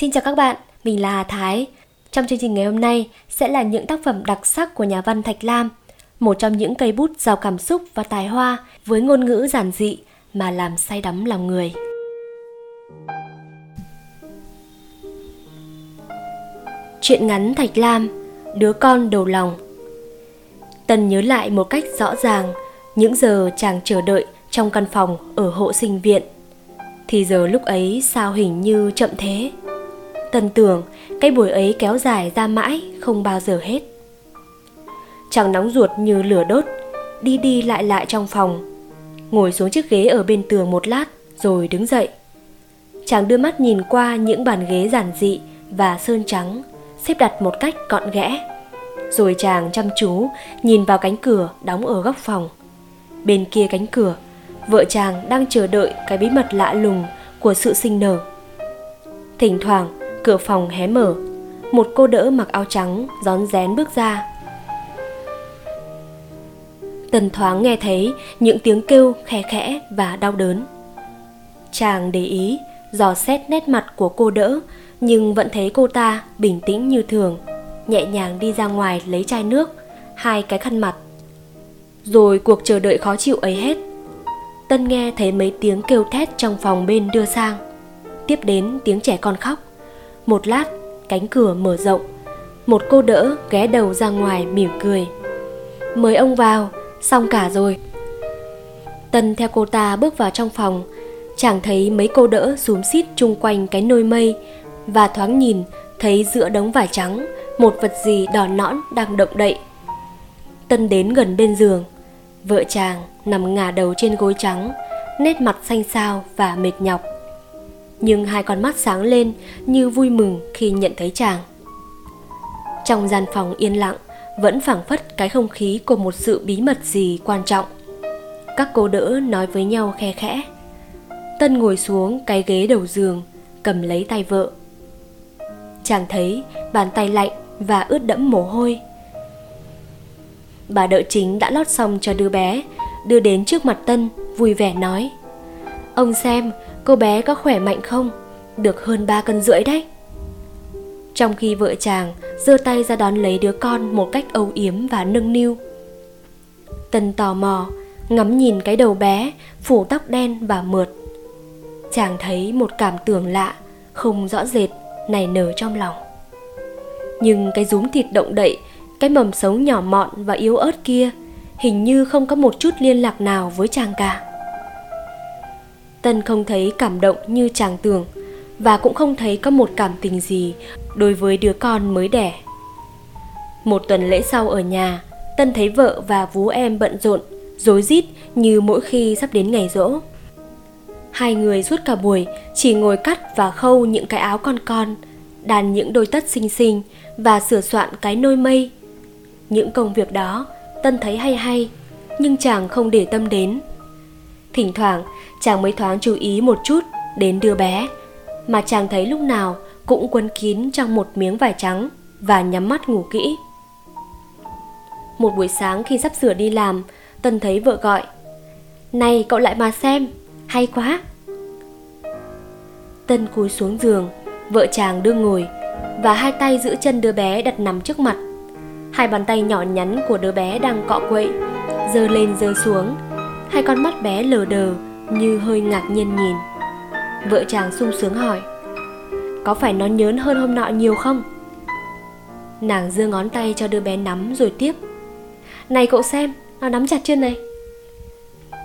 Xin chào các bạn, mình là Hà Thái. Trong chương trình ngày hôm nay sẽ là những tác phẩm đặc sắc của nhà văn Thạch Lam, một trong những cây bút giàu cảm xúc và tài hoa với ngôn ngữ giản dị mà làm say đắm lòng người. Chuyện ngắn Thạch Lam, đứa con đầu lòng. tần nhớ lại một cách rõ ràng những giờ chàng chờ đợi trong căn phòng ở hộ sinh viện. Thì giờ lúc ấy sao hình như chậm thế. Tân tưởng cái buổi ấy kéo dài ra mãi không bao giờ hết. Chàng nóng ruột như lửa đốt, đi đi lại lại trong phòng. Ngồi xuống chiếc ghế ở bên tường một lát rồi đứng dậy. Chàng đưa mắt nhìn qua những bàn ghế giản dị và sơn trắng xếp đặt một cách gọn ghẽ. Rồi chàng chăm chú nhìn vào cánh cửa đóng ở góc phòng. Bên kia cánh cửa, vợ chàng đang chờ đợi cái bí mật lạ lùng của sự sinh nở. Thỉnh thoảng, cửa phòng hé mở, một cô đỡ mặc áo trắng rón rén bước ra. Tần thoáng nghe thấy những tiếng kêu khe khẽ và đau đớn. Chàng để ý, dò xét nét mặt của cô đỡ nhưng vẫn thấy cô ta bình tĩnh như thường nhẹ nhàng đi ra ngoài lấy chai nước hai cái khăn mặt. Rồi cuộc chờ đợi khó chịu ấy hết. Tân nghe thấy mấy tiếng kêu thét trong phòng bên đưa sang. Tiếp đến tiếng trẻ con khóc một lát cánh cửa mở rộng. Một cô đỡ ghé đầu ra ngoài mỉm cười. Mời ông vào xong cả rồi. Tân theo cô ta bước vào trong phòng. Chàng thấy mấy cô đỡ xúm xít chung quanh cái nôi mây và thoáng nhìn thấy giữa đống vải trắng một vật gì đỏ nõn đang động đậy. Tân đến gần bên giường, vợ chàng nằm ngả đầu trên gối trắng, nét mặt xanh xao và mệt nhọc. Nhưng hai con mắt sáng lên như vui mừng khi nhận thấy chàng. Trong gian phòng yên lặng, vẫn phảng phất cái không khí của một sự bí mật gì quan trọng. Các cô đỡ nói với nhau khe khẽ. Tân ngồi xuống cái ghế đầu giường, cầm lấy tay vợ chàng thấy bàn tay lạnh và ướt đẫm mồ hôi bà đỡ chính đã lót xong cho đứa bé đưa đến trước mặt tân vui vẻ nói ông xem cô bé có khỏe mạnh không? Được hơn ba cân rưỡi đấy. Trong khi vợ chàng giơ tay ra đón lấy đứa con một cách âu yếm và nâng niu. Tân tò mò, ngắm nhìn cái đầu bé, phủ tóc đen và mượt. Chàng thấy một cảm tưởng lạ, không rõ rệt, nảy nở trong lòng. Nhưng cái rúm thịt động đậy, cái mầm sống nhỏ mọn và yếu ớt kia hình như không có một chút liên lạc nào với chàng cả tân không thấy cảm động như chàng tưởng và cũng không thấy có một cảm tình gì đối với đứa con mới đẻ một tuần lễ sau ở nhà tân thấy vợ và vú em bận rộn rối rít như mỗi khi sắp đến ngày rỗ Hai người suốt cả buổi chỉ ngồi cắt và khâu những cái áo con con, đàn những đôi tất xinh xinh và sửa soạn cái nôi mây. Những công việc đó Tân thấy hay hay, nhưng chàng không để tâm đến. Thỉnh thoảng chàng mới thoáng chú ý một chút đến đứa bé, mà chàng thấy lúc nào cũng quấn kín trong một miếng vải trắng và nhắm mắt ngủ kỹ. Một buổi sáng khi sắp sửa đi làm, Tân thấy vợ gọi. Này cậu lại mà xem, hay quá Tân cúi xuống giường Vợ chàng đưa ngồi Và hai tay giữ chân đứa bé đặt nằm trước mặt Hai bàn tay nhỏ nhắn của đứa bé đang cọ quậy Dơ lên dơ xuống Hai con mắt bé lờ đờ Như hơi ngạc nhiên nhìn Vợ chàng sung sướng hỏi Có phải nó nhớn hơn hôm nọ nhiều không? Nàng giơ ngón tay cho đứa bé nắm rồi tiếp Này cậu xem, nó nắm chặt chưa này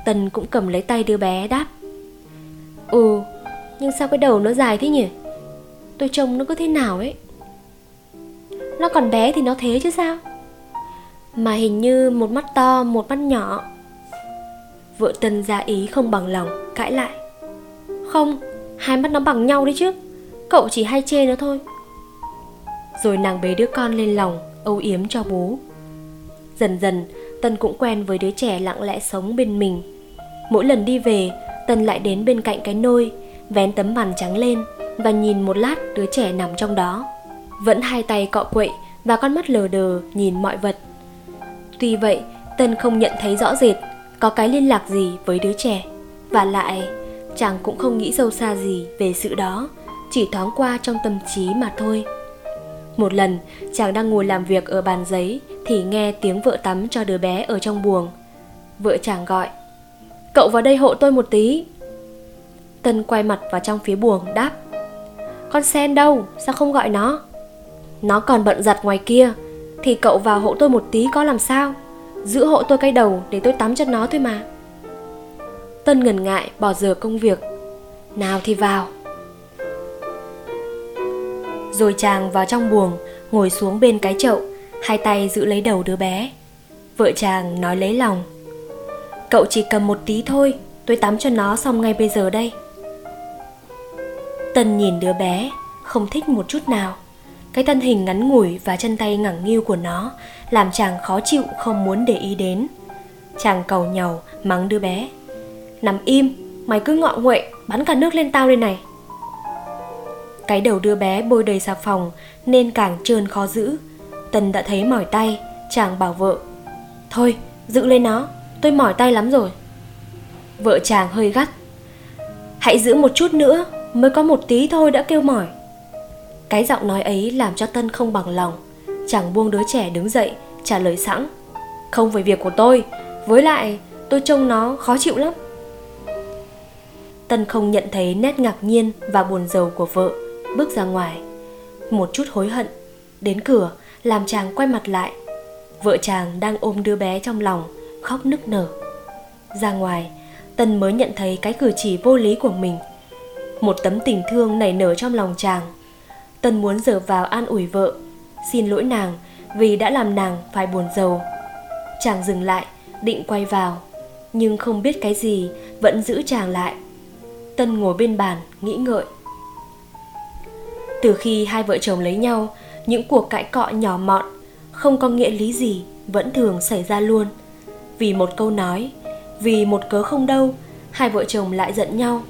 Tân cũng cầm lấy tay đứa bé đáp Ừ, nhưng sao cái đầu nó dài thế nhỉ? Tôi trông nó cứ thế nào ấy Nó còn bé thì nó thế chứ sao Mà hình như một mắt to, một mắt nhỏ Vợ Tân ra ý không bằng lòng, cãi lại Không, hai mắt nó bằng nhau đấy chứ Cậu chỉ hay chê nó thôi Rồi nàng bế đứa con lên lòng, âu yếm cho bố Dần dần, Tân cũng quen với đứa trẻ lặng lẽ sống bên mình Mỗi lần đi về, Tân lại đến bên cạnh cái nôi, vén tấm màn trắng lên và nhìn một lát đứa trẻ nằm trong đó. Vẫn hai tay cọ quậy và con mắt lờ đờ nhìn mọi vật. Tuy vậy, Tân không nhận thấy rõ rệt có cái liên lạc gì với đứa trẻ. Và lại, chàng cũng không nghĩ sâu xa gì về sự đó, chỉ thoáng qua trong tâm trí mà thôi. Một lần, chàng đang ngồi làm việc ở bàn giấy thì nghe tiếng vợ tắm cho đứa bé ở trong buồng. Vợ chàng gọi, cậu vào đây hộ tôi một tí. Tân quay mặt vào trong phía buồng đáp, con sen đâu, sao không gọi nó? Nó còn bận giặt ngoài kia, thì cậu vào hộ tôi một tí có làm sao? Giữ hộ tôi cái đầu để tôi tắm cho nó thôi mà. Tân ngần ngại bỏ giờ công việc. Nào thì vào. Rồi chàng vào trong buồng, ngồi xuống bên cái chậu, hai tay giữ lấy đầu đứa bé. Vợ chàng nói lấy lòng. Cậu chỉ cầm một tí thôi, tôi tắm cho nó xong ngay bây giờ đây. Tân nhìn đứa bé, không thích một chút nào. Cái thân hình ngắn ngủi và chân tay ngẳng nghiêu của nó làm chàng khó chịu không muốn để ý đến. Chàng cầu nhàu mắng đứa bé. Nằm im, mày cứ ngọ nguậy, bắn cả nước lên tao đây này. Cái đầu đứa bé bôi đầy xà phòng nên càng trơn khó giữ. Tần đã thấy mỏi tay, chàng bảo vợ. Thôi, giữ lên nó, tôi mỏi tay lắm rồi. Vợ chàng hơi gắt. Hãy giữ một chút nữa, mới có một tí thôi đã kêu mỏi. Cái giọng nói ấy làm cho Tân không bằng lòng. Chàng buông đứa trẻ đứng dậy, trả lời sẵn. Không phải việc của tôi, với lại tôi trông nó khó chịu lắm. Tân không nhận thấy nét ngạc nhiên và buồn rầu của vợ, bước ra ngoài. Một chút hối hận, đến cửa làm chàng quay mặt lại. Vợ chàng đang ôm đứa bé trong lòng, khóc nức nở. Ra ngoài, Tân mới nhận thấy cái cử chỉ vô lý của mình. Một tấm tình thương nảy nở trong lòng chàng. Tân muốn dở vào an ủi vợ, xin lỗi nàng vì đã làm nàng phải buồn rầu. Chàng dừng lại, định quay vào, nhưng không biết cái gì vẫn giữ chàng lại. Tân ngồi bên bàn, nghĩ ngợi. Từ khi hai vợ chồng lấy nhau, những cuộc cãi cọ nhỏ mọn, không có nghĩa lý gì vẫn thường xảy ra luôn. Vì một câu nói, vì một cớ không đâu, hai vợ chồng lại giận nhau.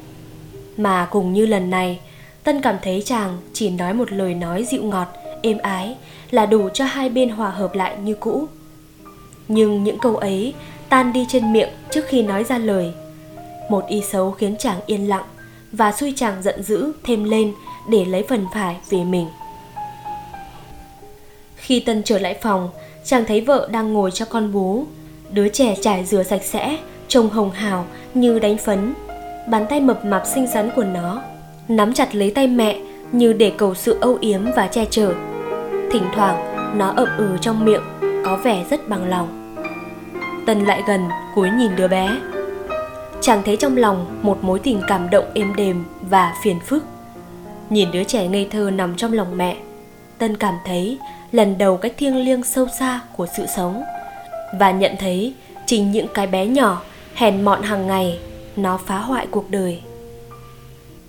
Mà cùng như lần này, Tân cảm thấy chàng chỉ nói một lời nói dịu ngọt, êm ái là đủ cho hai bên hòa hợp lại như cũ. Nhưng những câu ấy tan đi trên miệng trước khi nói ra lời. Một ý xấu khiến chàng yên lặng và xui chàng giận dữ thêm lên để lấy phần phải về mình. Khi Tân trở lại phòng, chàng thấy vợ đang ngồi cho con bú. Đứa trẻ trải rửa sạch sẽ, trông hồng hào như đánh phấn. Bàn tay mập mạp xinh xắn của nó nắm chặt lấy tay mẹ như để cầu sự âu yếm và che chở. Thỉnh thoảng nó ậm ừ trong miệng, có vẻ rất bằng lòng. Tân lại gần, cúi nhìn đứa bé. Chàng thấy trong lòng một mối tình cảm động êm đềm và phiền phức. Nhìn đứa trẻ ngây thơ nằm trong lòng mẹ, Tân cảm thấy lần đầu cái thiêng liêng sâu xa của sự sống và nhận thấy chính những cái bé nhỏ hèn mọn hàng ngày nó phá hoại cuộc đời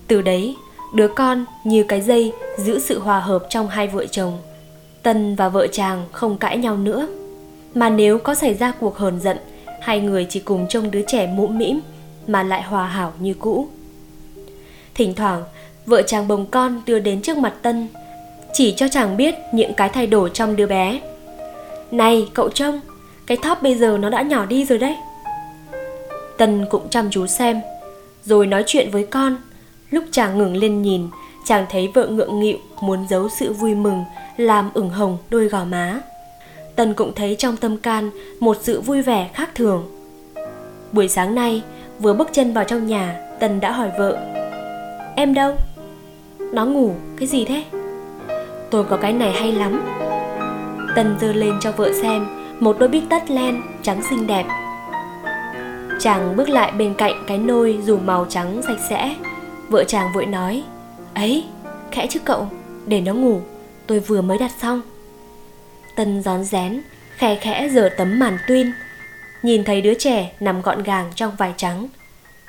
từ đấy, đứa con như cái dây giữ sự hòa hợp trong hai vợ chồng. Tân và vợ chàng không cãi nhau nữa. Mà nếu có xảy ra cuộc hờn giận, hai người chỉ cùng trông đứa trẻ mũm mĩm mà lại hòa hảo như cũ. Thỉnh thoảng, vợ chàng bồng con đưa đến trước mặt tân, chỉ cho chàng biết những cái thay đổi trong đứa bé. Này, cậu trông, cái thóp bây giờ nó đã nhỏ đi rồi đấy. Tân cũng chăm chú xem, rồi nói chuyện với con lúc chàng ngừng lên nhìn, chàng thấy vợ ngượng nghịu, muốn giấu sự vui mừng, làm ửng hồng đôi gò má. Tân cũng thấy trong tâm can một sự vui vẻ khác thường. Buổi sáng nay, vừa bước chân vào trong nhà tân đã hỏi vợ, em đâu? Nó ngủ, cái gì thế? Tôi có cái này hay lắm. Tân giơ lên cho vợ xem, một đôi bít tất len trắng xinh đẹp. Chàng bước lại bên cạnh cái nôi dù màu trắng sạch sẽ vợ chàng vội nói, ấy, khẽ chứ cậu, để nó ngủ, tôi vừa mới đặt xong. Tân rón rén khẽ khẽ giở tấm màn tuyên, nhìn thấy đứa trẻ nằm gọn gàng trong vải trắng.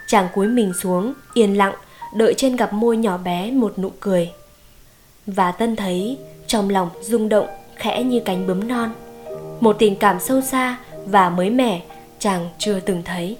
Chàng cúi mình xuống, yên lặng, đợi trên gặp môi nhỏ bé một nụ cười. Và tân thấy, trong lòng rung động, khẽ như cánh bướm non. Một tình cảm sâu xa và mới mẻ, chàng chưa từng thấy.